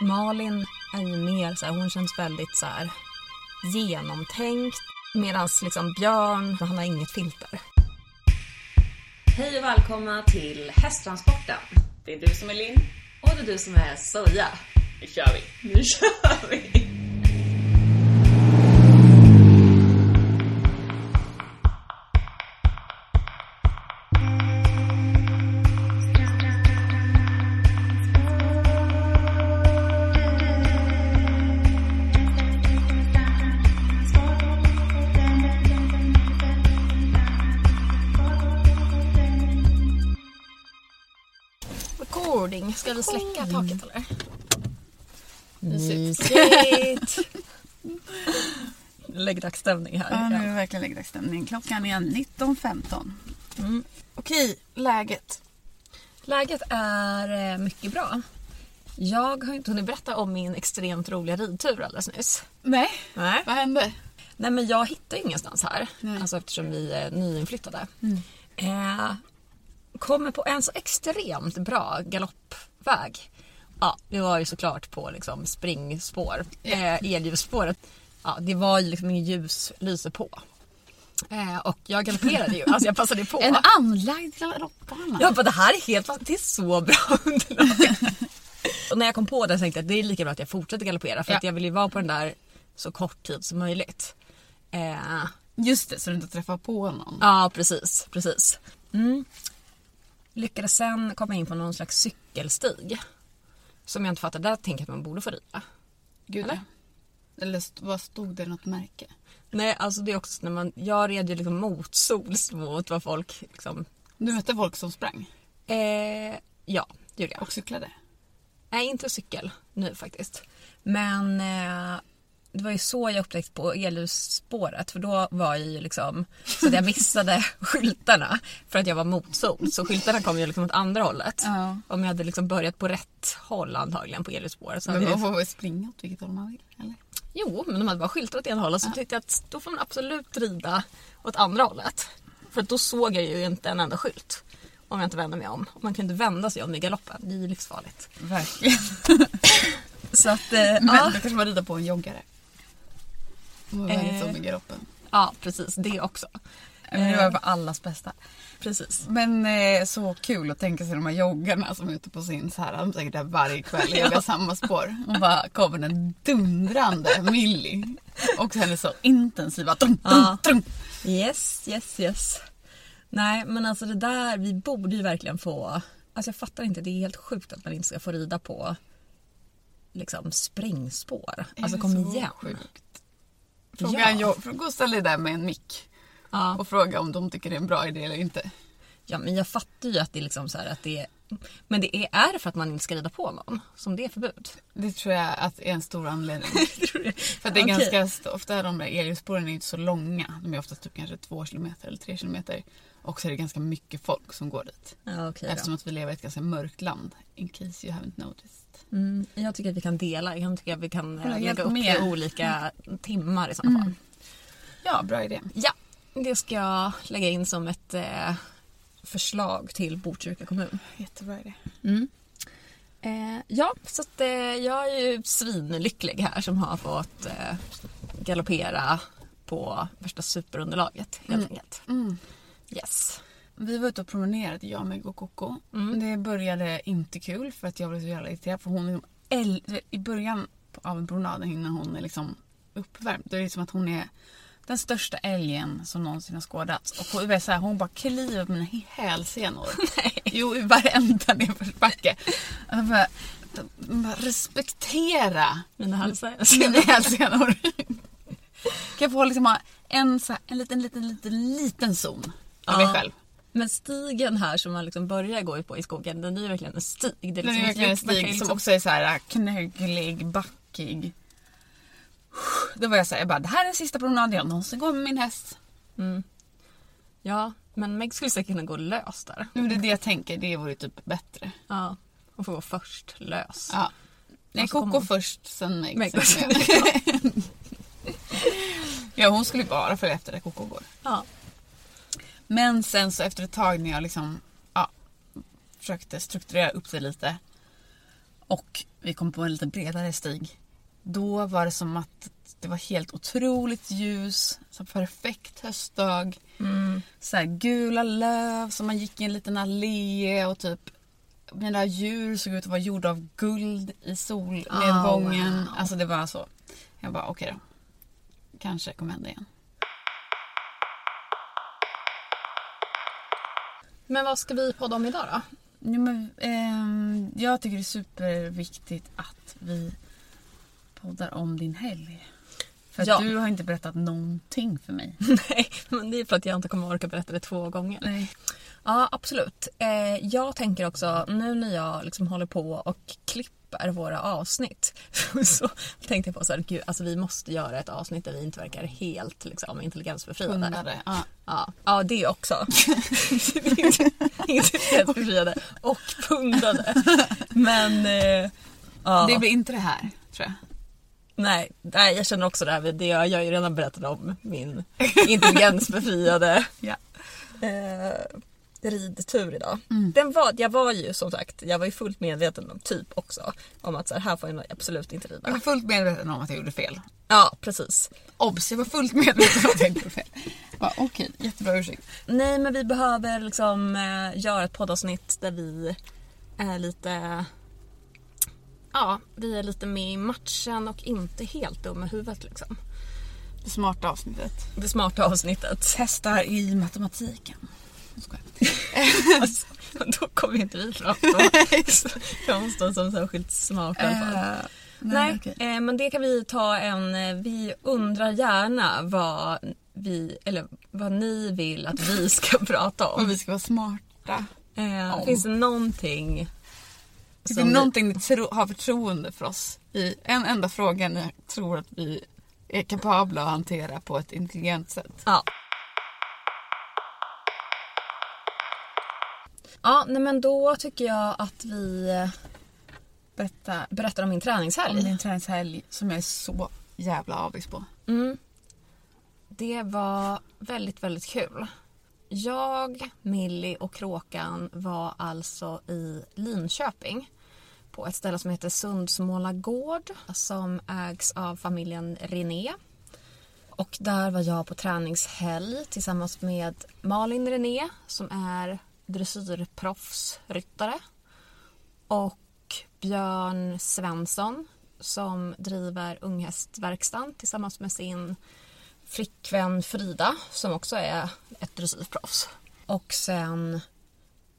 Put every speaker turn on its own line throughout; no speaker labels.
Malin är ju mer så här, hon känns väldigt så här genomtänkt. Medan liksom Björn, han har inget filter.
Hej och välkomna till Hästtransporten. Det är du som är Linn. Och det är du som är Soja. Nu kör vi. Nu kör vi.
Ska vi släcka taket eller?
Mysigt.
Läggdagsstämning här.
Ja, nu är det verkligen läggdagsstämning. Klockan är 19.15.
Mm.
Okej, läget.
Läget är eh, mycket bra. Jag har inte hunnit berätta om min extremt roliga ridtur alldeles nyss.
Nej,
Nej.
vad hände?
Nej men jag hittar ju ingenstans här.
Nej.
Alltså eftersom vi är nyinflyttade.
Mm.
Eh, kommer på en så extremt bra galoppväg. Ja, det var ju såklart på liksom springspår. Eh, elljusspåret. Ja, det var ju liksom ingen ljuslyse på. Eh, och jag galopperade ju. Alltså jag passade på.
En anlagd galoppbana.
Jag bara, det här är helt Det är så bra underlag. och när jag kom på det tänkte jag att det är lika bra att jag fortsätter galoppera. För
Ja.
att jag vill ju vara på den där så kort tid som möjligt. Eh,
Just det, så du inte träffar på någon.
Ja, precis. precis. Mm. Lyckades sen komma in på någon slags cykelstig. Som jag inte fattade. Där tänker jag att man borde få rida.
Gud,
Eller?
Eller? Vad stod det? Något märke?
Nej, alltså det är också så när man... Jag red ju liksom motsols mot vad folk liksom...
Du mötte folk som sprang
Eh, ja, det gjorde jag.
och cyklade?
Nej, inte cykel nu faktiskt. Men eh, det var ju så jag upptäckte på elljusspåret. För då var jag ju liksom så att jag missade skyltarna för att jag var motsol. Så skyltarna kom ju liksom åt andra hållet.
Ja.
Om jag hade liksom börjat på rätt håll antagligen på elljusspåret.
Men man får väl springa åt vilket håll man vill? Eller?
Jo, men de hade bara skyltar åt ena hållet så tyckte jag att då får man absolut rida åt andra hållet. För att då såg jag ju inte en enda skylt. Om jag inte vände mig om. Och Man inte vända sig om i galoppen. Det är ju livsfarligt.
Verkligen.
Så att, eh,
Men
ja.
då kanske man rider på en joggare. Var väldigt
Eh.
så med galoppen.
ja, precis. Det också.
Men det var för allas bästa.
Precis.
Men eh, så kul att tänka sig de här joggarna som är ute på sin så här, de säkert där varje kväll joggar samma spår. Och bara kommer en dundrande Millie. Och sen är så intensiva dum, dum,
Ja.
dum.
Yes, yes, yes. Nej, men alltså det där, vi borde ju verkligen få... Alltså jag fattar inte, det är helt sjukt att man inte ska få rida på liksom springspår. Alltså kom igen.
Sjukt. Fråga
Ja.
jogg, gå och ställ dig där med en mick
Ja.
och fråga om de tycker det är en bra idé eller inte.
ja, men jag fattar ju att det är liksom så att det är... Men det är, är det för att man inte ska rida på någon som det är förbud?
Det tror jag att är en stor anledning. För att det är
Okej.
ganska, ofta de där elljusspåren är inte så långa. De är oftast typ kanske två kilometer eller tre kilometer. Och så är det ganska mycket folk som går dit.
Ja, då.
Eftersom att vi lever i ett ganska mörkt land. In case you haven't noticed.
Mm, jag tycker att vi kan dela. Jag tycker att vi kan
helt
lägga upp
med.
olika timmar i sådana fall.
Ja, bra idé.
Ja, det ska jag lägga in som ett eh, förslag till Botkyrka kommun.
Jättebra idé.
Eh, ja, så att, eh, jag är ju svinlycklig här som har fått eh, galoppera på värsta superunderlaget helt enkelt.
Mm.
Yes.
Vi var ute och promenerade, jag, Meg och Coco.
Mm.
Det började inte kul för att jag blev så jävla irriterad. För hon är liksom I början av promenaden innan hon är liksom uppvärmd. Då är det som att hon är den största älgen som någonsin har skådats. Och hon, så här, hon bara kliver på mina hälsenor. Jo, i varenda nedförsbacke. Jag bara, bara, respektera
Mina halsar.
mina hälsenor. Kan jag få liksom ha en, så här, en liten, liten, liten, liten zon av mig själv.
Men stigen här som man liksom börjar gå på i skogen, den är ju verkligen en stig. Det är
Den
liksom
är verkligen en stig
liksom-
som också är så här knögglig, backig. Då var jag såhär, jag bara, det här är den sista promenaden jag någonsin går med min häst.
Mm. Ja, men Meg skulle säkert kunna gå lös där.
Nu är det det jag tänker, det vore typ bättre.
Ja, hon får gå först lös.
Ja. Nej,
Och så kommer
Coco
hon-
först, sen Meg.
Meg
sen ja, hon skulle bara följa efter där Coco går.
Ja.
Men sen så efter ett tag när jag liksom, ja, försökte strukturera upp det lite och vi kom på en lite bredare stig. Då var det som att det var helt otroligt ljus, så perfekt höstdag. Så här gula löv som man gick i en liten allé och typ mina djur såg ut att vara gjorda av guld i solnedgången.
Oh, wow.
Alltså det var så. Jag bara okej då. Kanske kommer hända igen.
Men vad ska vi podda om idag då?
Jo, men, eh, jag tycker det är superviktigt att vi poddar om din helg. För att
Ja.
du har inte berättat någonting för mig.
Nej, men det är för att jag inte kommer orka berätta det två gånger.
Nej.
Ja, absolut. Eh, jag tänker också, nu när jag liksom håller på och klipper våra avsnitt så tänkte jag på så här, gud, alltså vi måste göra ett avsnitt där vi inte verkar helt liksom, intelligensbefriade.
Pundare. Ja.
Ja, ja, det också. Intelligensbefriade och pundade. Men eh, ja.
Det blir inte det här, tror jag.
Nej, nej, jag känner också det här. Det jag, jag har ju redan berättat om min intelligensbefriade
Ja.
eh, ridtur idag.
Mm.
Den var, jag var ju som sagt, jag var ju fullt medveten om typ också om att så här, här får jag absolut inte
Jag var
rida.
fullt medveten om att jag gjorde fel.
Ja, precis.
Obs, jag var fullt medveten om att jag gjorde fel. Okej, jättebra ursäkt.
Nej, men vi behöver liksom eh, göra ett poddavsnitt där vi är lite Ja, vi är lite med i matchen och inte helt dumma i huvudet liksom.
Det smarta avsnittet.
Det smarta avsnittet.
Testar i matematiken.
Alltså, då kommer inte vi fram framstå som särskilt smart i alla fall.
Eh,
Nej,
okej.
eh, men det kan vi ta en... eh, Vi undrar gärna vad vi, eller vad ni vill att vi ska prata om.
vi ska vara smarta.
Eh,
om.
Finns det någonting Som
det någonting ni tro, har förtroende för oss i en enda fråga ni tror att vi är kapabla att hantera på ett intelligent sätt?
Ja. Ja, nej men då tycker jag att vi eh,
Berätta
berättar om min träningshelg.
om din träningshelg som jag är så jävla avis på.
Mm. Det var väldigt, väldigt kul. Jag, Millie och Kråkan var alltså i Linköping på ett ställe som heter Sundsmåla gård som ägs av familjen René. Och där var jag på träningshelg tillsammans med Malin René som är dressyrproffsryttare och Björn Svensson som driver Unghästverkstan tillsammans med sin flickvän Frida som också är ett dressyrproffs. Och sen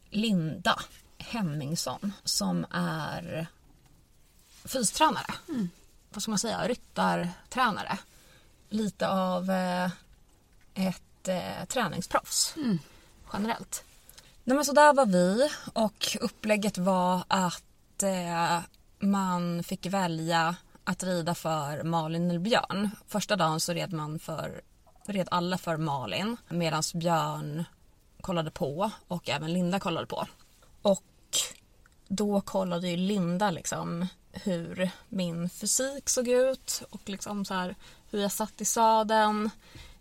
Linda Hemmingsson som är fystränare. Vad ska man säga? Ryttartränare. Lite av eh, ett eh, träningsproffs generellt. Nej, men så där var vi och upplägget var att eh, man fick välja att rida för Malin eller Björn. Första dagen så red man för, red alla för Malin medan Björn kollade på och även Linda kollade på. Och då kollade ju Linda liksom hur min fysik såg ut och liksom så här hur jag satt i sadeln,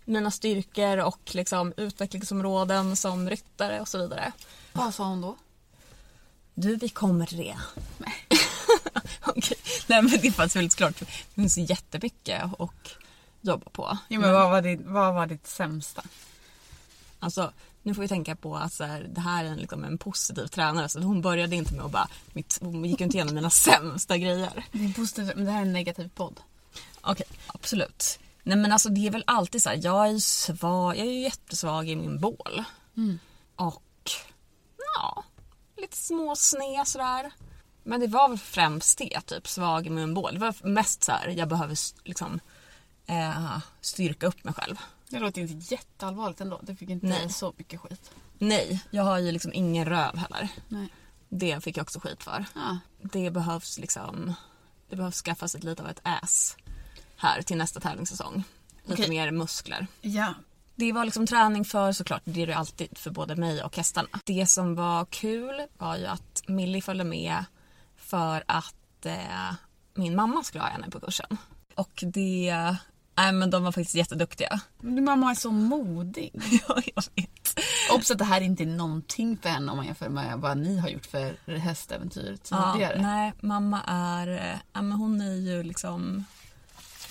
mina styrkor och liksom utvecklingsområden som ryttare och så vidare.
Vad sa hon då?
Du, vi kommer till det. Okej. Nej men det fanns väldigt klart. Det finns jättemycket att jobba på.
Jo, men vad, var ditt, vad var ditt sämsta?
Alltså, nu får vi tänka på att så här, det här är en, liksom, en positiv tränare. Så hon började inte med att bara, mitt, hon gick inte igenom mina sämsta grejer.
Det är positivt, men det här är en negativ podd.
Okej, absolut. Nej men alltså det är väl alltid så här, jag är ju svag, jag är ju jättesvag i min bål. Och ja, lite småsned sådär. Men det var väl främst det, typ svag i min bål. Det var mest så här, jag behöver liksom eh, styrka upp mig själv.
Det låter inte jätteallvarligt ändå. Du fick inte
Nej.
så mycket skit.
Nej, jag har ju liksom ingen röv heller.
Nej.
Det fick jag också skit för.
Ja.
Det behövs liksom, det behövs skaffas ett lite av ett ass här till nästa tävlingssäsong. Lite
Okej.
mer muskler.
ja.
Det var liksom träning för såklart, det är det alltid för både mig och hästarna. Det som var kul var ju att Millie följde med för att eh, min mamma skulle ha henne på kursen. Och det Nej men de var faktiskt jätteduktiga.
Din mamma är så modig.
Ja, jag vet.
Obs att det här inte är någonting för henne om man jämför med vad ni har gjort för hästäventyr
Ja,
tidigare.
nej, mamma är, eh, ja, men hon är ju liksom,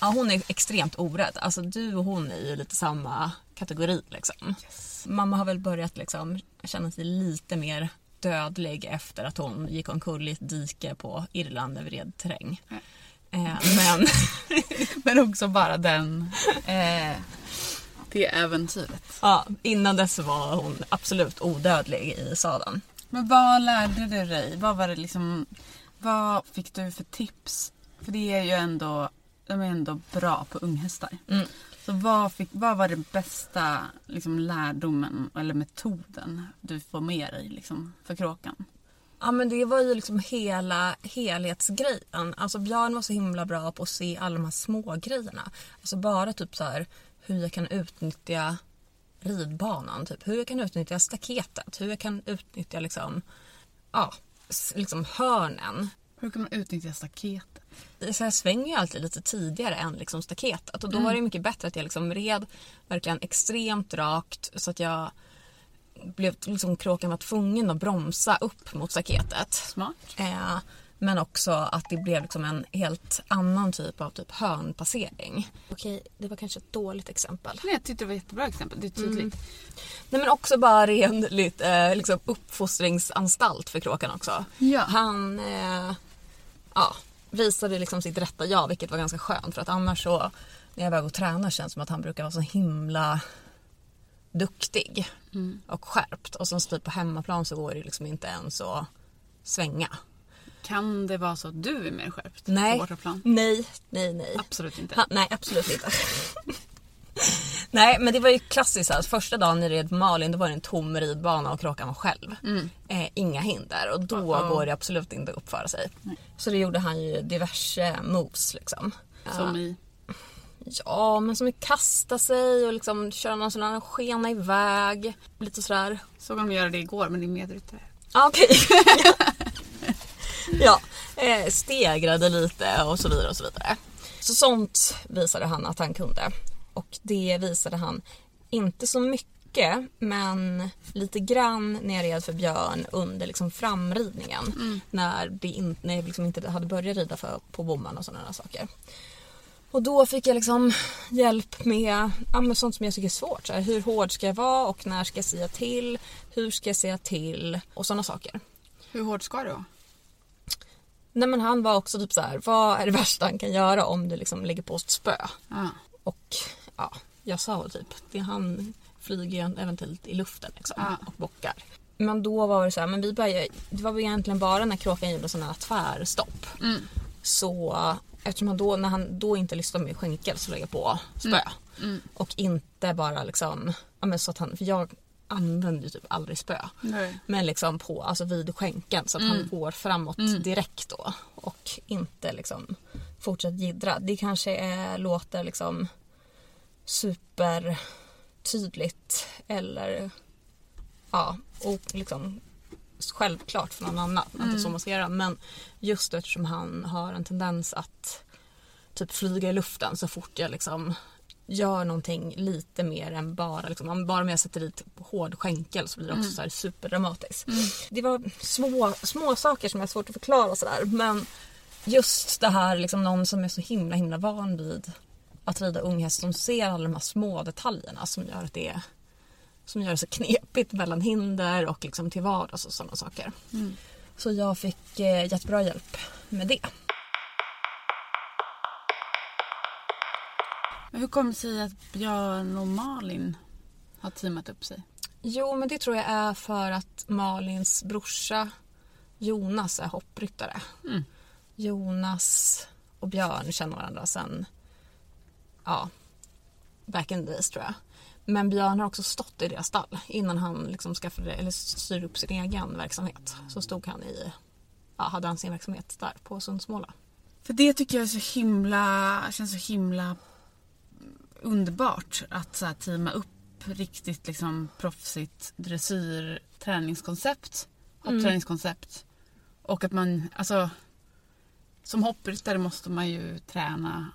ja hon är extremt orädd. Alltså du och hon är ju lite samma kategori liksom. Mamma har väl börjat liksom känna sig lite mer dödlig efter att hon gick omkull i ett dike på Irland över red terräng. Eh, men
Men också bara den... Eh, det äventyret.
ja, innan dess var hon absolut odödlig i sadeln.
Men vad lärde du dig? Vad var det liksom... Vad fick du för tips? För det är ju ändå... De är ändå bra på unghästar.
Mm.
Så vad, fick, vad var den bästa liksom, lärdomen eller metoden du får med dig liksom, för kråkan?
Ja men det var ju liksom hela helhetsgrejen. Alltså Björn var så himla bra på att se alla de här små grejerna. Alltså bara typ så här hur jag kan utnyttja ridbanan, typ hur jag kan utnyttja staketet, hur jag kan utnyttja liksom, ja, liksom hörnen.
Hur kan man utnyttja staketet?
Så jag svänger ju alltid lite tidigare än liksom staketet och då var det mycket bättre att jag liksom red verkligen extremt rakt så att jag blev liksom kråkan var tvungen att bromsa upp mot staketet.
Smart.
Eh, men också att det blev liksom en helt annan typ av typ hörnpassering. Okej, det var kanske ett dåligt exempel.
Nej, jag tyckte det var ett jättebra exempel. Det är tydligt.
Nej men också bara renligt eh, liksom uppfostringsanstalt för kråkan också.
Ja.
Han eh, ja, visade liksom sitt rätta jag vilket var ganska skönt för att annars så när jag iväg och tränar känns det som att han brukar vara så himla duktig och skärpt och så typ på hemmaplan så går det liksom inte ens att svänga.
Kan det vara så att du är mer skärpt
Nej.
på bortaplan?
Nej, nej, nej.
Absolut inte.
Han, nej, absolut inte. nej, men det var ju klassiskt. Alltså, första dagen ni red Malin då var det en tom ridbana och kråkan var själv. Eh, inga hinder och då
Uh-oh.
går det absolut inte att uppföra sig. Så det gjorde han ju diverse moves liksom.
Som i...
Ja, men som att kasta sig och liksom köra någon sån här skena iväg. Lite sådär.
Såg honom göra det igår med din medryttare.
Ja, okej. ja, eh, stegrade lite och så vidare och så vidare. Så sånt visade han att han kunde. Och det visade han inte så mycket men lite grann när jag red för Björn under liksom framridningen. När, det in, när jag liksom inte hade börjat rida för, på bomman och sådana saker. Och då fick jag liksom hjälp med ja, sånt som jag tycker är svårt. Så här, hur hård ska jag vara och när ska jag säga till? Hur ska jag säga till? Och sådana saker.
Hur hård ska du vara?
Nej men han var också typ så här, vad är det värsta han kan göra om du liksom lägger på ett spö?
Ja.
Och ja, jag sa typ, det han flyger eventuellt i luften liksom,
Ja.
och bockar. Men då var det så här, men vi började, det var väl egentligen bara när kråkan gjorde sådana här tvärstopp.
Mm.
Så eftersom han då, när han då inte lyssnade med skänkel så lade jag på spö.
Mm.
Och inte bara liksom, ja men så att han, för jag använder ju typ aldrig spö.
Nej.
Men liksom på, alltså vid skänkeln så att han går framåt direkt då. Och inte liksom fortsätter jiddra. Det kanske är, låter liksom supertydligt eller ja, och liksom självklart för någon annan det är så man ska göra. Men just eftersom han har en tendens att typ flyga i luften så fort jag liksom gör någonting lite mer än bara liksom, om bara med jag sätter dit hård skänkel så blir det också så här superdramatiskt. Det var små, små saker som är svårt att förklara sådär men just det här liksom någon som är så himla himla van vid att rida unghäst som ser alla de här små detaljerna som gör att det är som gör det så knepigt mellan hinder och liksom till vardags och sådana saker. Så jag fick eh, jättebra hjälp med det.
Men hur kommer det sig att Björn och Malin har teamat upp sig?
Jo, men det tror jag är för att Malins brorsa Jonas är hoppryttare.
Mm.
Jonas och Björn känner varandra sen, ja, back in the days tror jag. Men Björn har också stått i deras stall innan han liksom skaffade, eller styrde upp sin egen verksamhet. Så stod han i, ja, hade han sin verksamhet där på Sundsmåla.
För det tycker jag är så himla, känns så himla underbart att så här, teama upp riktigt liksom proffsigt dressyr träningskoncept, hoppträningskoncept. Och att man, alltså som hoppryttare måste man ju träna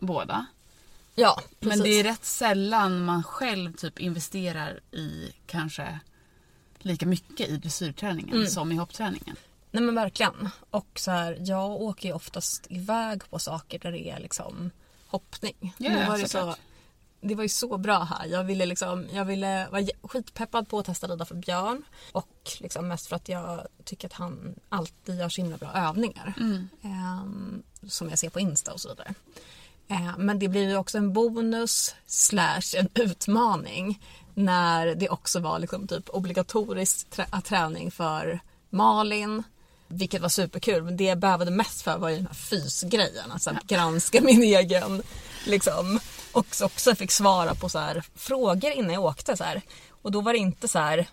båda.
Ja,
Men
precis.
det är rätt sällan man själv typ investerar i kanske lika mycket i dressyrträningen
Mm.
som i hoppträningen.
Nej men verkligen. Och så här, jag åker ju oftast iväg på saker där det är liksom hoppning.
Ja,
Nu var det, så, det var ju så bra här. Jag ville, liksom, jag ville vara skitpeppad på att testa rida för Björn. Och liksom mest för att jag tycker att han alltid gör så himla bra övningar. Ehm, som jag ser på Insta och så vidare. Eh, Men det blir ju också en bonus slash en utmaning när det också var liksom typ obligatorisk trä- träning för Malin. Vilket var superkul. Men det jag behövde mest för var ju den här fysgrejen. Alltså att granska min egen liksom. Och så också fick svara på så här frågor innan jag åkte. Så här. Och då var det inte så här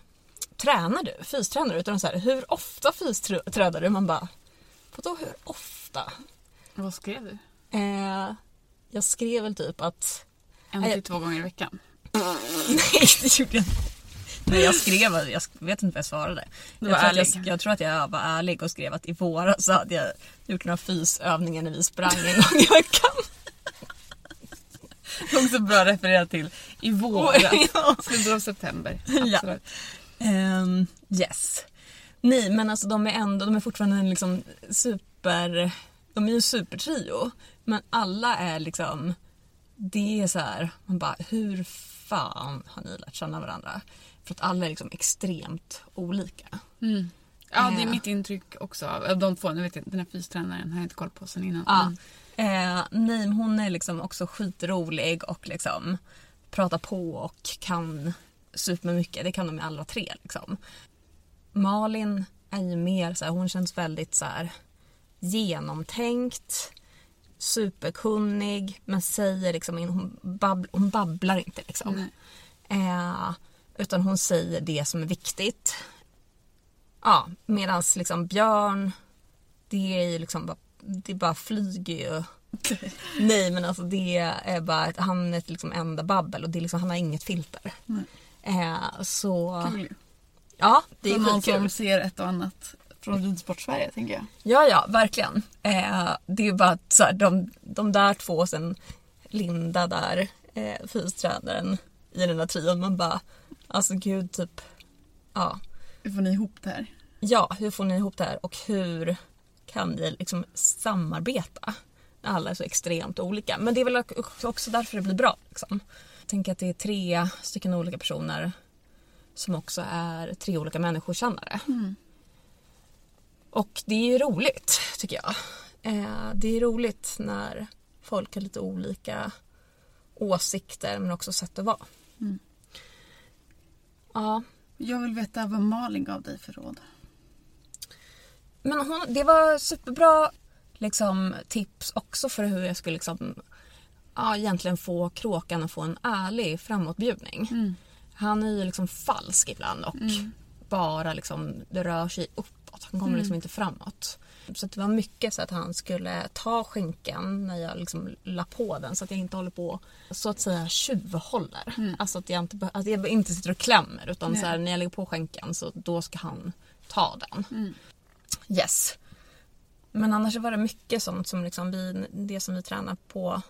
Tränar du? Fystränar du? Utan så här, hur ofta fystränar du? Man bara Vadå hur ofta?
Vad skrev du?
Eh, jag skrev väl typ att...
En till två gånger i veckan.
Nej, det gjorde jag inte. Nej, jag skrev, jag vet inte vad jag svarade. Jag,
var
tror att jag, jag tror att jag var ärlig och skrev att i våras så hade jag gjort några fysövningar när vi sprang en gång i veckan.
Också bra refererat till i våras.
Ja.
Slutet av september.
Ja. Ehm, yes. Nej, men alltså de är ändå, de är fortfarande en liksom super, de är ju en supertrio. Men alla är liksom, det är så här, man bara hur fan har ni lärt känna varandra? För att alla är liksom extremt olika.
Mm. Ja, det är
Eh.
mitt intryck också. Av de två. Nu vet jag, den här fystränaren har jag inte koll på sen innan.
Ja.
Men-
Eh, nej, men hon är liksom också skitrolig och liksom pratar på och kan supermycket. Det kan de alla tre liksom. Malin är ju mer så här, hon känns väldigt så här genomtänkt, superkunnig men säger liksom, hon, babb, hon babblar inte liksom. Eh, utan hon säger det som är viktigt. Ja, medan liksom Björn, det är ju liksom bara, det bara flyger ju. Nej men alltså det är bara, att han är ett liksom enda babbel och det är liksom, han har inget filter. Eh, så
Kul
ja, det är
Från någon
skitkul.
som ser ett och annat från Ridsport-Sverige tänker jag.
Ja, ja, verkligen. Eh, det är bara att så här, de, de där två och sen Linda där, eh, fystränaren i den där trion. Man bara, alltså gud typ, ja.
Hur får ni ihop det här?
Ja, hur får ni ihop det här och hur kan ni liksom samarbeta? När alla är så extremt olika. Men det är väl också därför det blir bra. Liksom. Jag tänker att det är tre stycken olika personer som också är tre olika människokännare. Och det är ju roligt, tycker jag. Eh, det är roligt när folk har lite olika åsikter men också sätt att vara.
Mm.
Ja,
Jag vill veta vad Malin gav dig för råd.
Men hon, det var superbra liksom, tips också för hur jag skulle liksom, ja, egentligen få kråkan att få en ärlig framåtbjudning.
Mm.
Han är ju liksom falsk ibland och bara liksom, det rör sig uppåt. Han kommer liksom inte framåt. Så det var mycket så att han skulle ta skinkan när jag liksom la på den så att jag inte håller på så att säga tjuvhåller. Alltså att jag inte, att jag inte sitter och klämmer utan
Nej.
så här, när jag lägger på skinkan så då ska han ta den.
Mm.
Yes. Men annars var det mycket sånt som liksom vi, det som vi tränar på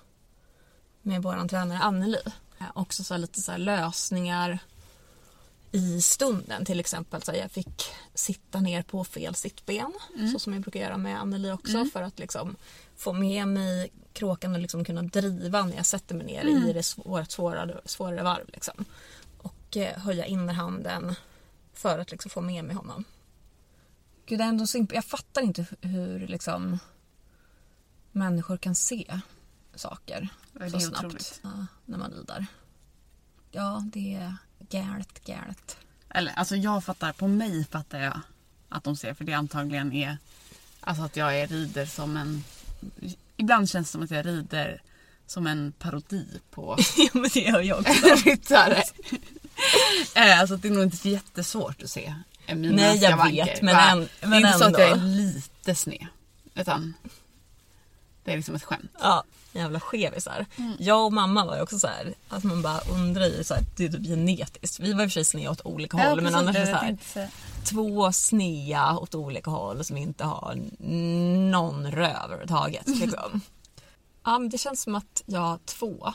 med vår tränare Anneli. Också så lite så lösningar i stunden. Till exempel så jag fick sitta ner på fel sittben. Så som jag brukar göra med Anneli också. För att liksom få med mig kråkan och liksom kunna driva när jag sätter mig ner i det svåra, svårare, svårare varv. Liksom. Och eh, höja innerhanden för att liksom få med mig honom. Gud, det är ändå så imp- Jag fattar inte hur liksom människor kan se saker så snabbt ja, när man rider. Ja, det är galet, galet.
Eller alltså jag fattar, på mig fattar jag att de ser för det antagligen är alltså att jag är rider som en ibland känns det som att jag rider som en parodi på
ja, men det gör jag också.
ryttare. Eh, alltså det är nog inte jättesvårt att se mina
Nej, jag
skavanker.
vet, men
Va?
än-
det är
men
inte så att jag är lite sned. Utan det är liksom ett skämt.
Ja, jävla skevisar. Jag och mamma var ju också så här, att man bara undrar ju så här, det är typ genetiskt. Vi var i och för sig sneda åt olika håll men annars det så här, två snea åt olika håll som inte har någon röv överhuvudtaget. Liksom. ja, men det känns som att jag har två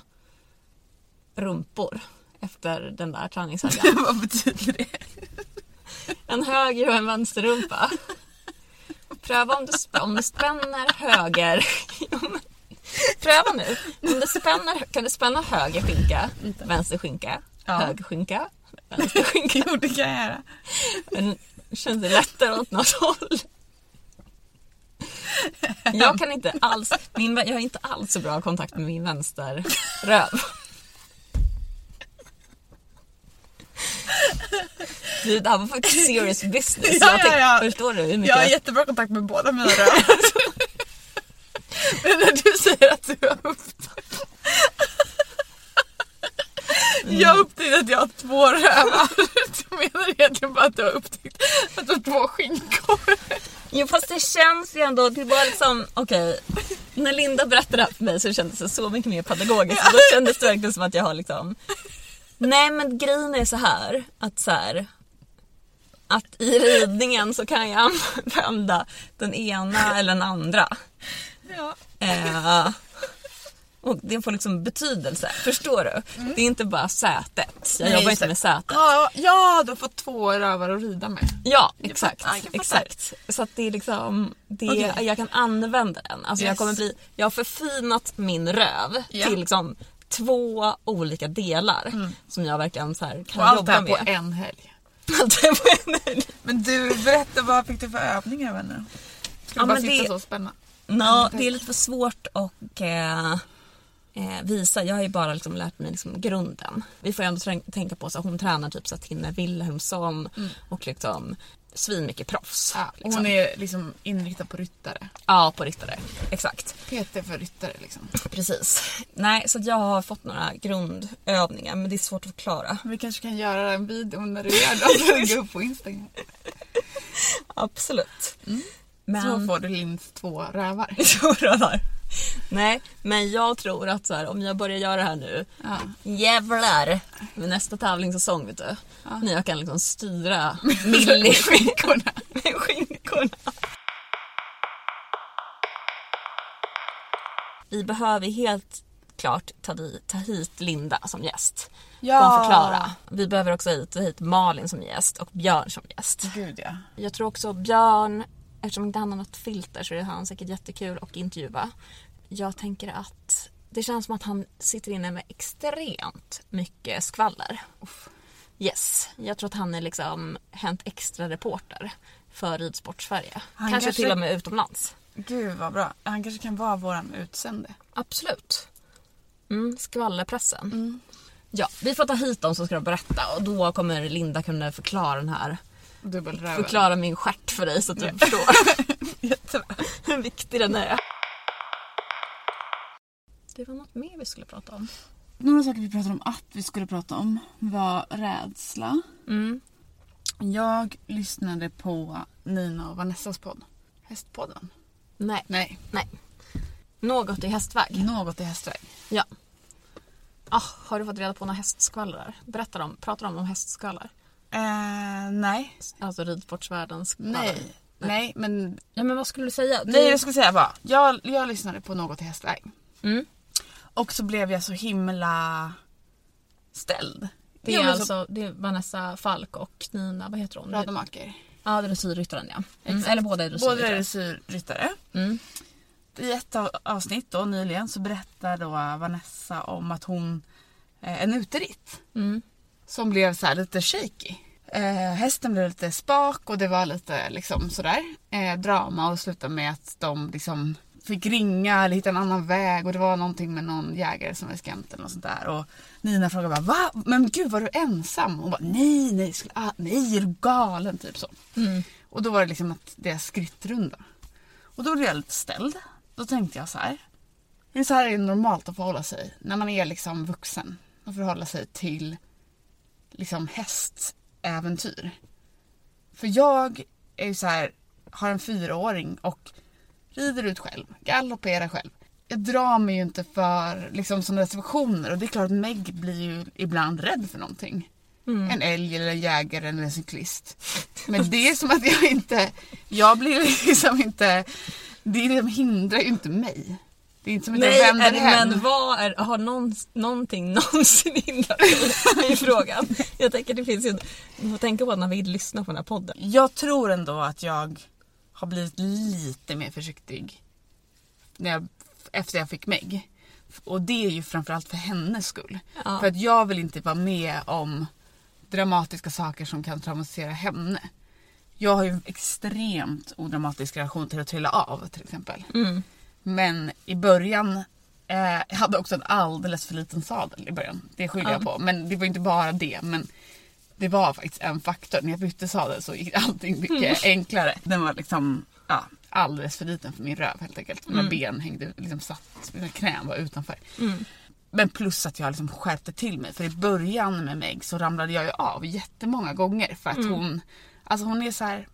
rumpor efter den där träningshelgen.
Vad betyder det?
En höger och en vänsterrumpa. Pröva om du, om du spänner höger... Pröva nu. Om du spänner, kan du spänna höger skinka, vänster skinka,
Ja.
höger skinka, vänster skinka.
Jo, det kan jag göra.
Men känns det lättare åt något håll? Jag kan inte alls, min, jag har inte alls så bra kontakt med min vänsterröv. Det här var faktiskt serious business.
Ja,
jag tänkte,
ja, ja.
Förstår du hur mycket
Jag har jättebra kontakt med båda mina rövar. Men när du säger att du har upptäckt... Jag har upptäckt att jag har två rövar. Du menar egentligen bara att du har upptäckt att du har två skinkor.
Jo fast det känns ju ändå, det var liksom, okej. När Linda berättade det här för mig så kändes det så mycket mer pedagogiskt. Och då kändes det verkligen som att jag har liksom Nej men grejen är så här att så här att i ridningen så kan jag använda den ena eller den andra.
Ja.
Eh, och det får liksom betydelse, förstår du? Det är inte bara sätet. Jag
Nej,
jobbar inte med sätet.
Ja, ja, du har fått två rövar att rida med.
Ja,
Jag
exakt.
fattar, jag fattar.
exakt. Så att det är liksom, det,
Okej.
jag kan använda den. Alltså jag,
Yes.
kommer bli, jag har förfinat min röv
Ja.
till liksom två olika delar som jag verkligen så kan
Och
jobba med.
helg.
Allt det här på en helg.
Men du, berätta vad fick du för övningar vänner? Ska
Ja,
du bara sitta
det-
så och spänna?
Nå, det är lite för svårt att eh, eh, visa. Jag har ju bara liksom lärt mig liksom grunden. Vi får ju ändå tänka på så hon tränar typ så här Tinne Wilhelmsson och liksom svinmycket proffs.
Ja,
liksom.
hon är liksom inriktad på ryttare.
Ja, på ryttare. Exakt.
PT för ryttare liksom.
Precis. Nej, så att jag har fått några grundövningar men det är svårt att förklara.
Vi kanske kan göra en video när du gör det och lägga upp på Instagram.
Absolut. Men...
Så får du Linds två rövar.
Så rövar. Nej, men jag tror att så här, om jag börjar göra det här nu,
Ja.
jävlar! Med nästa tävlingssäsong vet du. När jag kan liksom styra milliskinkorna. Med skinkorna. Vi behöver helt klart ta, di, ta hit Linda som gäst.
Ja.
Hon förklara. Vi behöver också hit, ta hit Malin som gäst och Björn som gäst.
Gud ja.
Jag tror också Björn, eftersom inte han har något filter så är han säkert jättekul att intervjua. Jag tänker att det känns som att han sitter inne med extremt mycket skvaller. Yes, jag tror att han är liksom Hänt Extra-reporter för Ridsport Sverige. Kanske,
kanske-
till och med utomlands.
Gud vad bra. Han kanske kan vara våran utsände.
Absolut. Mm, skvallerpressen. Ja, vi får ta hit dem som ska berätta och då kommer Linda kunna förklara den här
Dubbelröven.
Förklara min stjärt för dig så att du
Ja.
förstår hur viktig den är. Det var något mer vi skulle prata om.
Några saker vi pratade om att vi skulle prata om var rädsla.
Mm.
Jag lyssnade på Nina och Vanessas podd. Hästpodden.
Nej,
Nej,
nej. Något i hästväg.
något i hästväg.
Ja. Ah, har du fått reda på några hästskvallrar? Berätta om, pratar de om hästskvallrar?
Eh, nej.
Alltså ridsportsvärldens.
Nej. Nej, men
Ja men vad skulle du säga? Du-
Nej, jag skulle säga bara. Jag, jag lyssnade på något i hästväg.
Mm.
Och så blev jag så himla ställd.
Det är
så-
alltså det är Vanessa Falk och Nina, vad heter hon?
Rademacher.
Ja, dressyrryttaren ja. Mm. Eller båda är
Båda är
dressyrryttare.
dressyrryttare.
Mm.
I ett av- avsnitt då nyligen så berättar då Vanessa om att hon, eh, en uteritt
Mm.
Som blev så här lite shaky. Eh, hästen blev lite spak och det var lite liksom sådär eh, drama och slutade med att de liksom fick ringa eller hitta en annan väg och det var någonting med någon jägare som var skrämt eller något sånt där. Och Nina frågade bara va? Men gud var du ensam? Hon bara nej, nej, skulle, ah, nej är du galen? Typ så.
Mm.
Och då var det liksom att det är skrittrunda. Och då blev jag lite ställd. Då tänkte jag så här. Är det så här är det normalt att förhålla sig när man är liksom vuxen? Att förhålla sig till liksom hästäventyr. För jag är ju så här, har en fyraåring och rider ut själv, galopperar själv. Jag drar mig ju inte för liksom sådana situationer och det är klart att Meg blir ju ibland rädd för någonting. En älg eller en jägare eller en cyklist. Men det är som att jag inte, jag blir liksom inte, det liksom hindrar ju inte mig. Det är inte som att
Nej,
jag vänder
det,
hem.
men vad är, har någon, någonting någonsin hindrat dig i frågan? Jag tänker det finns ju, du får tänka på att man vill lyssna på den här podden.
Jag tror ändå att jag har blivit lite mer försiktig när jag, efter jag fick Meg. Och det är ju framförallt för hennes skull.
Ja.
För att jag vill inte vara med om dramatiska saker som kan traumatisera henne. Jag har ju en extremt odramatisk relation till att trilla av till exempel.
Mm.
Men i början eh, jag hade också en alldeles för liten sadel i början. Det skyller jag
Ja.
på. Men det var inte bara det. Men det var faktiskt en faktor. När jag bytte sadel så gick allting mycket enklare. Den var liksom ja, alldeles för liten för min röv helt enkelt. Mina ben hängde liksom satt, mina knän var utanför.
Mm.
Men plus att jag liksom skärpte till mig. För i början med Meg så ramlade jag ju av jättemånga gånger. För att hon, alltså hon är så här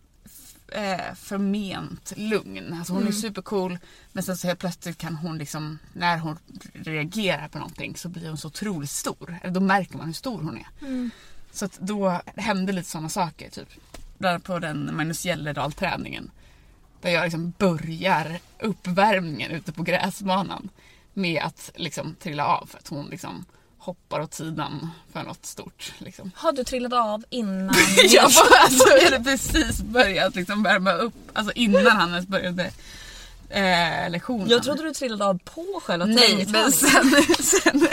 eh, förment lugn. Alltså hon är supercool. Men sen så helt plötsligt kan hon liksom, när hon reagerar på någonting så blir hon så otroligt stor. Eller då märker man hur stor hon är. Så att då hände lite sådana saker. Typ. Annat på den Magnus Gellerdahl träningen. Där jag liksom börjar uppvärmningen ute på gräsbanan med att liksom trilla av för att hon liksom hoppar åt sidan för något stort. Liksom.
Har du trillat av innan?
Jag, var, alltså, jag hade precis börjat liksom värma upp, alltså innan han ens började eh, lektionen.
Jag trodde du trillade av på själva
Nej, men sen, sen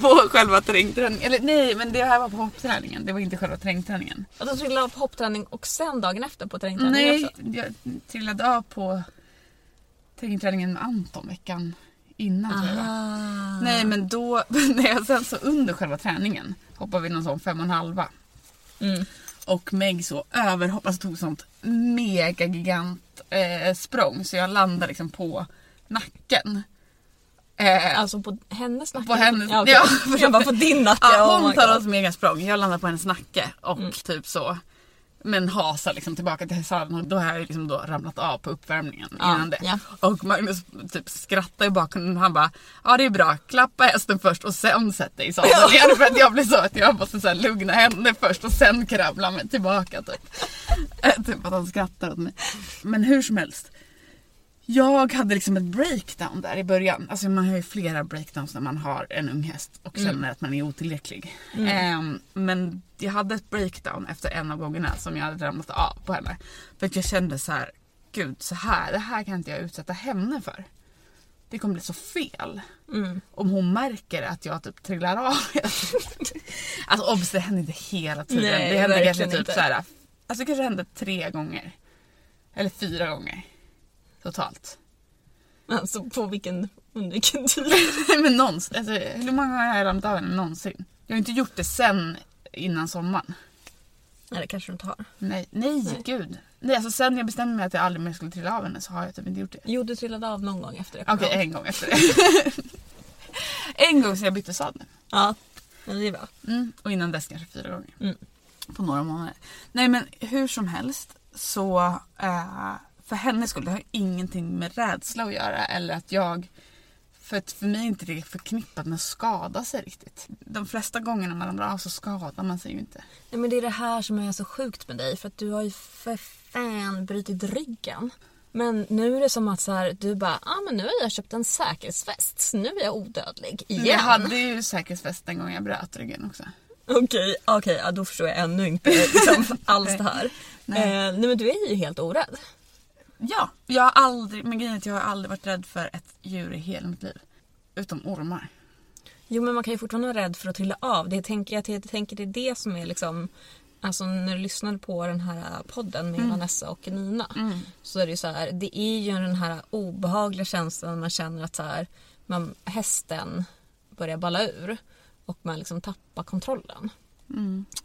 på själva terrängträningen. Eller nej, men det här var på hoppträningen. Det var inte själva terrängträningen.
Att du trillade av på hoppträning och sen dagen efter på terrängträning
Nej,
också?
jag trillade av på terrängträningen med Anton veckan innan tror jag.
Ah.
Nej men då, jag sen så under själva träningen hoppade vi någon sån fem och en halva.
Mm.
Och Meg så överhoppade, alltså tog sånt mega gigant eh, språng så jag landade liksom på nacken. Eh,
Alltså på hennes nacke?
På hennes-
ja, okej.
ja.
Jag bara på din nacke.
ja,
oh
hon
my
tar oss mega språng, jag landar på hennes nacke och typ så. Men hasar liksom tillbaka till sadeln och då har jag liksom då ramlat av på uppvärmningen
Ja,
innan det.
ja.
Och Magnus typ skrattar i bakgrunden han bara Ja det är bra, klappa hästen först och sen sätt dig i sadeln igen för att jag blir så att jag måste så här lugna henne först och sen kravla mig tillbaka typ. Typ att han skrattar åt mig. Men hur som helst. Jag hade liksom ett breakdown där i början. Alltså man har ju flera breakdowns när man har en ung häst och känner att man är otillräcklig. Ehm, men jag hade ett breakdown efter en av gångerna som jag hade ramlat av på henne. För att jag kände så här, gud så här, det här kan inte jag utsätta henne för. Det kommer bli så fel.
Mm.
Om hon märker att jag typ trillar av. alltså obs, det händer inte hela tiden.
Nej,
det händer kanske typ
inte.
så här. Alltså det kanske hände tre gånger. Eller fyra gånger. Totalt.
Alltså på vilken, under vilken tid?
Men någonsin. Alltså, hur många gånger har jag ramlat av henne någonsin? Jag har inte gjort det sen innan sommaren.
Nej det kanske du inte har.
Nej, nej,
Nej.
gud. Nej, alltså sen jag bestämde mig att jag aldrig mer skulle trilla av henne så har jag typ inte gjort det.
Jo du trillade av någon gång efter det.
Okej, en gång efter det. en gång sen jag bytte sadel.
Ja, men det är bra.
Mm, och innan dess kanske fyra gånger.
Mm.
På några månader. Nej men hur som helst så eh, för hennes skull, det har ingenting med rädsla att göra eller att jag för att för mig är inte det förknippat med att skada sig riktigt. De flesta gångerna man ramlar av så skadar man sig ju inte.
Nej, men det är det här som är så sjukt med dig för att du har ju för fan brutit ryggen. Men nu är det som att så här, du bara, ah, men nu har jag köpt en säkerhetsväst så nu är jag odödlig igen.
Jag hade ju säkerhetsväst den gången jag bröt ryggen också.
Okej, okej, ja, då förstår jag ännu inte liksom, alls det här.
Nej.
Eh, nej men du är ju helt orädd.
Ja, jag har aldrig, men grejen är att jag har aldrig varit rädd för ett djur i hela mitt liv. Utom ormar.
Jo men man kan ju fortfarande vara rädd för att trilla av. Det tänker jag, jag tänker det är det som är liksom Alltså när du lyssnade på den här podden med Vanessa och Nina så är det ju så här, det är ju den här obehagliga känslan när man känner att så här, man, hästen börjar balla ur och man liksom tappar kontrollen.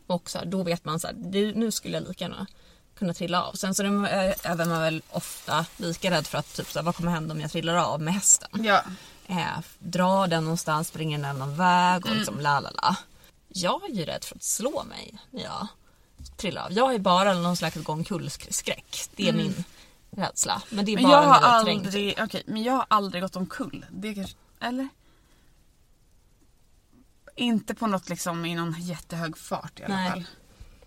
Och så här, då vet man så här, nu skulle jag lika gärna kunna trilla av. Sen så är är man väl ofta lika rädd för att typ så här, vad kommer hända om jag trillar av med hästen?
Ja.
eh, dra den någonstans, springer den en annan väg och liksom la la la. Jag är ju rädd för att slå mig när jag trillar av. Jag ju bara någon slags gångkullskräck. Det är min rädsla. Men det är
Men
bara
jag har
är
aldrig, okej, men jag har aldrig gått omkull. Det kanske, eller? Inte på något liksom i någon jättehög fart i alla
Nej.
fall.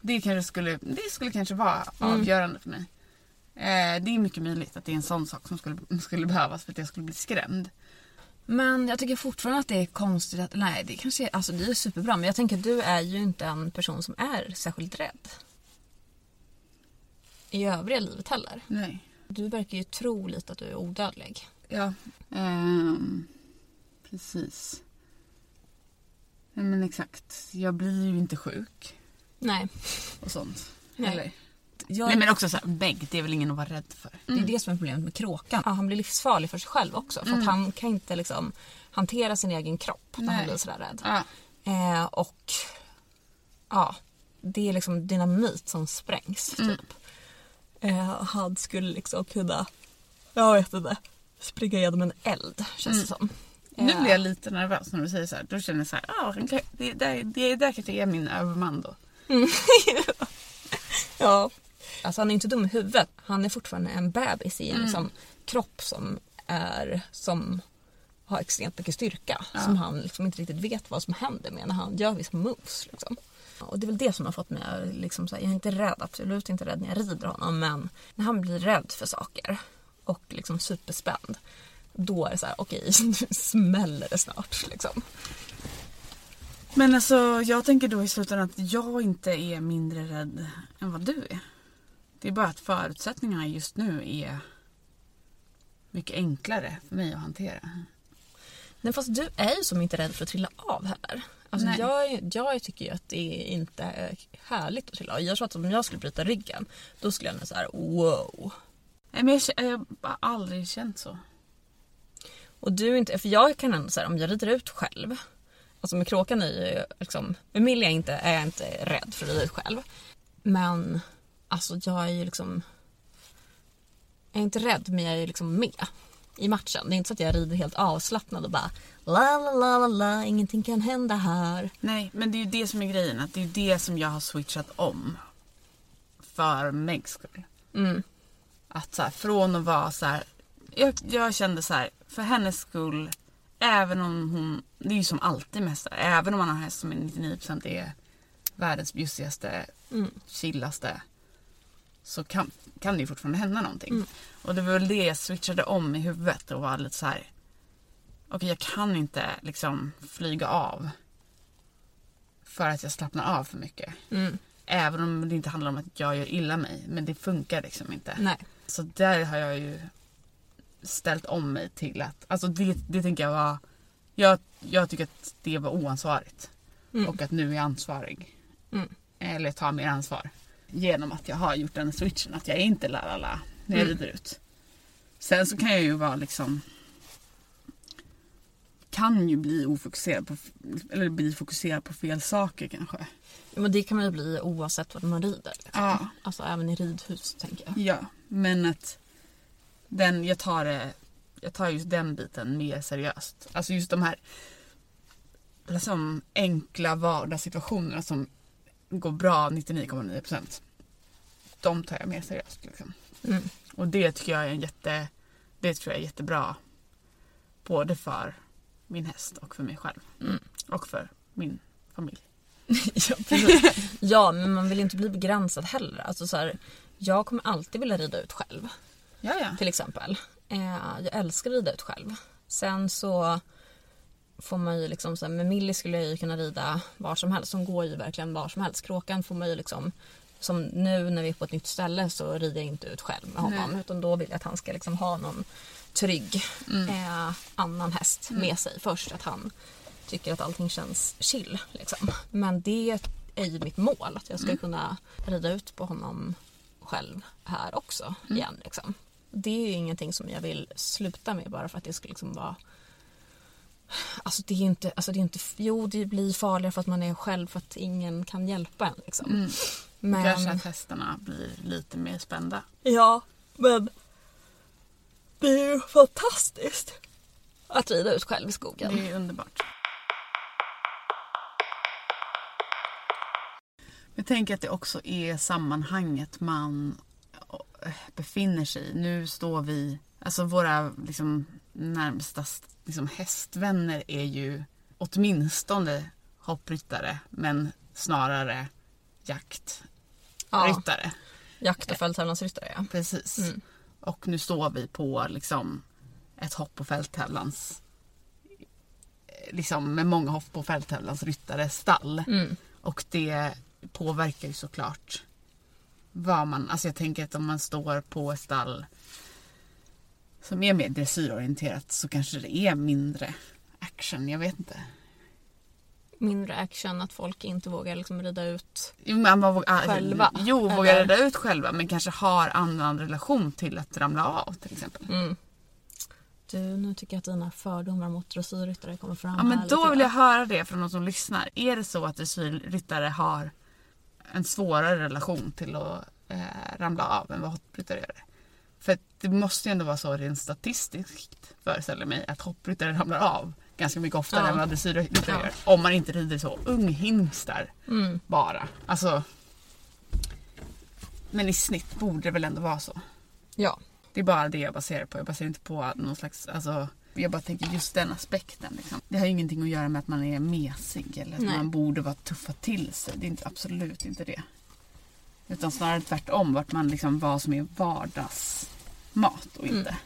Det kanske skulle, det skulle kanske vara avgörande för mig. Eh, det är mycket möjligt att det är en sån sak som skulle, skulle behövas för att jag skulle bli skrämd.
Men jag tycker fortfarande att det är konstigt att, nej det kanske är, alltså det är superbra men jag tänker att du är ju inte en person som är särskilt rädd. I övriga livet heller.
Nej.
Du verkar ju tro lite att du är odödlig.
Ja. Ehm, precis. Nej men exakt. Jag blir ju inte sjuk
Nej.
och sånt.
Nej.
Eller?
Jag,
Nej men också så här, vägg, det är väl ingen att vara rädd för.
Det är det som är problemet med kråkan. Ja, han blir livsfarlig för sig själv också. För att han kan inte liksom hantera sin egen kropp när han
Nej.
blir sådär rädd.
Ja.
Eh, och ja, det är liksom dynamit som sprängs typ. Eh, han skulle liksom kunna, jag vet inte, springa igenom en eld känns det som.
Nu
Eh,
blir jag lite nervös när du säger så här. Då känner jag så här, ah, han det, det, det där kanske är min överman då.
Ja. Alltså han är inte dum i huvudet. Han är fortfarande en bebis i en liksom, kropp som är som har extremt mycket styrka. Som han liksom inte riktigt vet vad som händer med när han gör vissa moves. Liksom. Och det är väl det som har fått mig att liksom, jag är inte rädd, absolut inte rädd när jag rider honom. Men när han blir rädd för saker och liksom superspänd. Då är det så här, okej nu smäller det snart. Liksom.
Men alltså jag tänker då i slutändan att jag inte är mindre rädd än vad du är. Det är bara att förutsättningarna just nu är mycket enklare för mig att hantera.
Nej fast du är ju som inte rädd för att trilla av heller. Alltså
Nej.
jag, jag tycker ju att det inte är härligt att trilla av. Jag tror att om jag skulle bryta ryggen då skulle jag nog såhär wow.
Nej, men jag, jag har aldrig känt så.
Och du inte, för jag kan ändå säga om jag rider ut själv. Alltså med kråkan är ju liksom, med Millie är jag inte, är jag inte rädd för ut själv. Men alltså jag är ju liksom, jag är inte rädd men jag är ju liksom med i matchen. Det är inte så att jag rider helt avslappnad och bara la la la la la, ingenting kan hända här.
Nej, men det är ju det som är grejen. Att det är ju det som jag har switchat om. För Megs skull.
Mm.
Att så här, från att vara så här. Jag, jag kände så här, för hennes skull. Även om hon, det är ju som alltid så här, Även om man har en häst som är 99% är världens bjussigaste,
Mm.
chillaste. Så kan, kan det ju fortfarande hända någonting.
Mm.
Och det var väl det jag switchade om i huvudet och var lite så här. Okej, jag kan inte liksom flyga av. För att jag slappnar av för mycket.
Mm.
Även om det inte handlar om att jag gör illa mig. Men det funkar liksom inte.
Nej.
Så där har jag ju ställt om mig till att, alltså det, det tänker jag var, jag, jag tycker att det var oansvarigt.
Mm.
Och att nu är jag ansvarig.
Mm.
Eller tar mer ansvar. Genom att jag har gjort den switchen, att jag är inte la la la när jag
Mm.
rider ut. Sen så kan jag ju vara liksom kan ju bli ofokuserad på, eller bli fokuserad på fel saker kanske.
Men det kan man ju bli oavsett vad man rider. Liksom.
Ja.
Alltså även i ridhus tänker jag.
Ja, men att den, jag tar det, jag tar just den biten mer seriöst. Alltså just de här liksom, enkla vardagssituationerna som går bra 99,9%. De tar jag mer seriöst. Liksom.
Mm.
Och det tycker jag är en jätte, det tror jag är jättebra. Både för min häst och för mig själv.
Mm.
Och för min familj.
ja, ja, men man vill inte bli begränsad heller. Alltså, så här, jag kommer alltid vilja rida ut själv.
Ja, ja.
Till exempel. Eh, jag älskar att rida ut själv. Sen så får man ju liksom, så här, med Millie skulle jag ju kunna rida var som helst. Hon går ju verkligen var som helst. Kråkan får man ju liksom som nu när vi är på ett nytt ställe så rider jag inte ut själv med honom.
Nej.
Utan då vill jag att han ska liksom ha någon trygg eh, annan häst med sig först. Att han tycker att allting känns chill. Liksom. Men det är ju mitt mål. Att jag ska kunna rida ut på honom själv här också igen. Liksom. Det är ju ingenting som jag vill sluta med bara för att det skulle liksom vara Alltså det är inte, alltså det är inte, jo det blir farligare för att man är själv för att ingen kan hjälpa en. Liksom.
Mm.
Men,
Kanske att hästarna blir lite mer spända.
Ja, men det är ju fantastiskt att rida ut själv i skogen.
Det är underbart. Jag tänker att det också är sammanhanget man befinner sig i. Nu står vi, alltså våra liksom, närmsta liksom, hästvänner är ju åtminstone hoppryttare men snarare jaktryttare.
Ja, jakt och fälttävlansryttare ja.
Precis.
Mm.
Och nu står vi på liksom ett hopp och fälttävlans liksom, med många hopp på fälttävlans ryttare stall.
Mm.
Och det påverkar ju såklart vad man, alltså jag tänker att om man står på ett stall som är mer dressyrorienterat så kanske det är mindre action, jag vet inte.
Mindre action, att folk inte vågar liksom rida ut.
Jo, man vågar, ah,
Själva,
Jo, vågar
eller?
reda ut själva men kanske har annan relation till att ramla av till exempel.
Mm. Du, nu tycker jag att dina fördomar mot dressyrryttare kommer fram
Ja, men då vill jag höra det från de som lyssnar. Är det så att dressyrryttare har en svårare relation till att eh, ramla av än vad hoppryttare gör? För det måste ju ändå vara så rent statistiskt föreställer mig att hoppryttare ramlar av ganska mycket oftare
Ja.
än vad dressyrryttare
Ja.
gör. Om man inte rider så unghingstar
Mm.
bara. Alltså, men i snitt borde det väl ändå vara så.
Ja.
Det är bara det jag baserar på. Jag baserar inte på någon slags, alltså, jag bara tänker just den aspekten. Liksom. Det har ju ingenting att göra med att man är mesig eller att
Nej.
man borde vara tuffa till sig. Det är inte, absolut inte det. Utan snarare tvärtom, vart man liksom, vad som är vardagsmat och inte.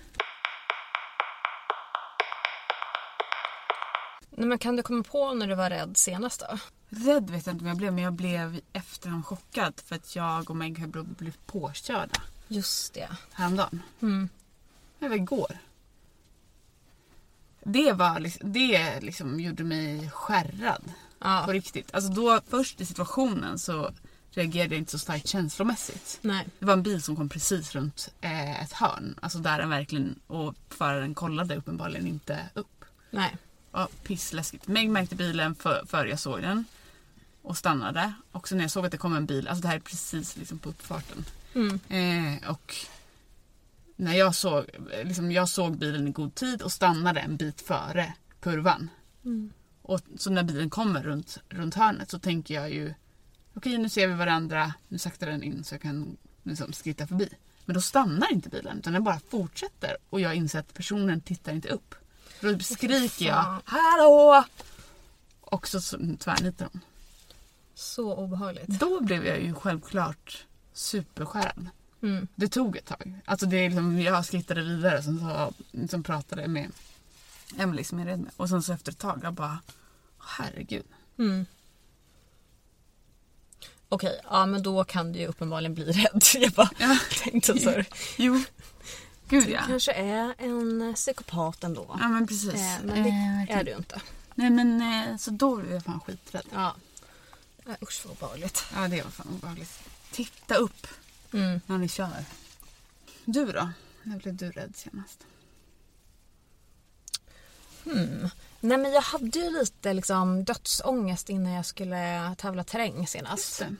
Nej, men kan du komma på när du var rädd senast då?
Rädd vet jag inte om jag blev, men jag blev i efterhand chockad för att jag och Meg har blivit blivit påkörda
Just det.
häromdagen.
Mm.
Det var igår. Det var liksom, det liksom gjorde mig skärrad.
Ja.
På riktigt. Alltså då, först i situationen så reagerade jag inte så starkt känslomässigt.
Nej.
Det var en bil som kom precis runt eh, ett hörn. Alltså där den verkligen, och föraren kollade uppenbarligen inte upp.
Nej.
Ja, pissläskigt. Meg märkte bilen för, före jag såg den. Och stannade. Och sen när jag såg att det kom en bil, alltså det här är precis liksom på uppfarten.
Mm.
Eh, och när jag såg, liksom jag såg bilen i god tid och stannade en bit före kurvan.
Mm.
Och så när bilen kommer runt, runt hörnet så tänker jag ju okej nu ser vi varandra, nu saktar den in så jag kan liksom skritta förbi. Men då stannar inte bilen utan den bara fortsätter och jag inser att personen tittar inte upp. Då skriker jag. Hallå! Och så, så tvärnitar hon.
Så obehagligt.
Då blev jag ju självklart superskärrad.
Mm.
Det tog ett tag. Alltså det är liksom, jag skrittade vidare och sen så liksom pratade med Emily som jag red med. Och sen så efter ett tag, jag bara herregud.
Mm. Okej, ja men då kan du ju uppenbarligen bli rädd. Jag bara
Ja.
tänkte så här.
Jo, gud
Du
ja.
kanske är en psykopat ändå.
Ja men precis.
Eh, men det
Eh,
är du inte.
Nej men eh, så då blev jag fan skiträdd.
Ja. Nej, usch vad obehagligt.
Ja det var fan obehagligt. Titta upp
Mm.
när ni kör. Du då? När blev du rädd senast?
Hmm. Nej men jag hade ju lite liksom dödsångest innan jag skulle tävla terräng senast.
Det.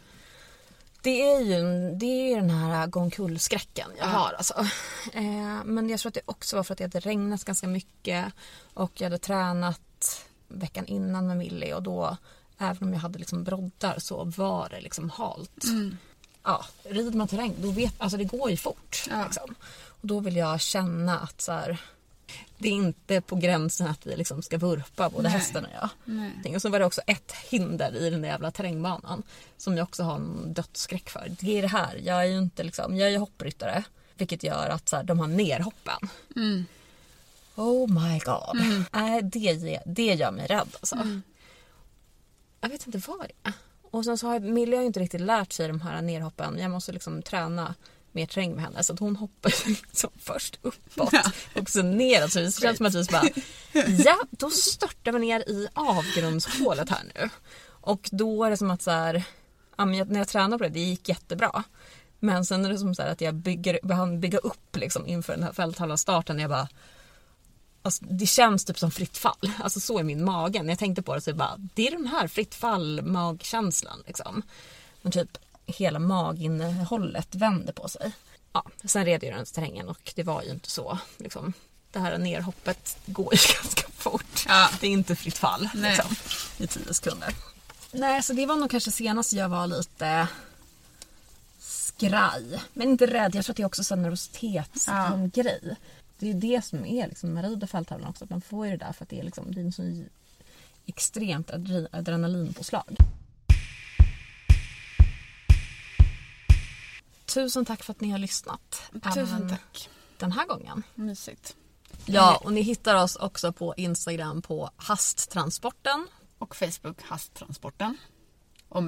Det är ju, det är ju den här gå omkull-skräcken jag
Ja.
har. Alltså. Eh, men jag tror att det också var för att det hade regnat ganska mycket och jag hade tränat veckan innan med Millie och då, även om jag hade liksom broddar så var det liksom halt.
Mm.
Ja, rider man terräng, då vet, alltså det går ju fort.
Ja.
Liksom. Och då vill jag känna att så här, det är inte på gränsen att vi liksom ska vurpa både
Nej.
hästen och jag.
Nej.
Och så var det också ett hinder i den där jävla terrängbanan som jag också har en dödsskräck för. Det är det här, jag är ju inte liksom, jag är hoppryttare. Vilket gör att så här, de har nerhoppen.
Mm.
Oh my god. Nej, det, ge- det gör mig rädd alltså.
Mm.
Jag vet inte vad det är. Och sen så har Millie har ju inte riktigt lärt sig de här nerhoppen. Jag måste liksom träna mer terräng med henne. Så att hon hoppar liksom först uppåt och sen neråt. Så det känns som att vi bara, ja då störtar vi ner i avgrundshålet här nu. Och då är det som att så här, när jag tränade på det, det gick jättebra. Men sen är det som så här att jag bygger, behöver bygga upp liksom inför den här fälttävlanstarten. Jag bara, Alltså, det känns typ som fritt fall. Alltså så är min mage. När jag tänkte på det så är det bara, det är den här fritt fall magkänslan liksom. Men typ hela maginnehållet vänder på sig. Ja, sen red jag runt terrängen och det var ju inte så liksom. Det här nerhoppet går ju ganska fort.
Ja.
Det är inte fritt fall liksom, i tio sekunder. Nej, så det var nog kanske senast jag var lite skraj. Men inte rädd. Jag tror att det är också en nervositetsgrej. Det är det som är liksom, med rider fälttävlan också. Att man får ju det där för att det är, liksom, det är en så extremt adre- adrenalinpåslag. Tusen tack för att ni har lyssnat.
Tusen tack.
Den här gången.
Mysigt.
Ja, och ni hittar oss också på Instagram på hasttransporten.
Och Facebook Hasttransporten. Och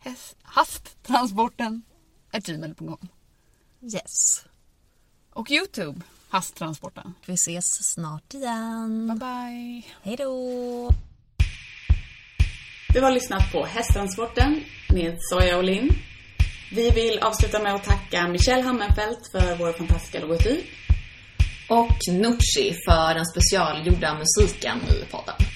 häs- hasttransporten gmail.com.
Yes.
Och Youtube Hasttransporten.
Vi ses snart igen.
Bye bye.
Hej då!
Du har lyssnat på Hästtransporten med Soja och Linn. Vi vill avsluta med att tacka Michelle Hammenfeldt för vår fantastiska logotyp. Och Nucci för den specialgjorda musiken i podden.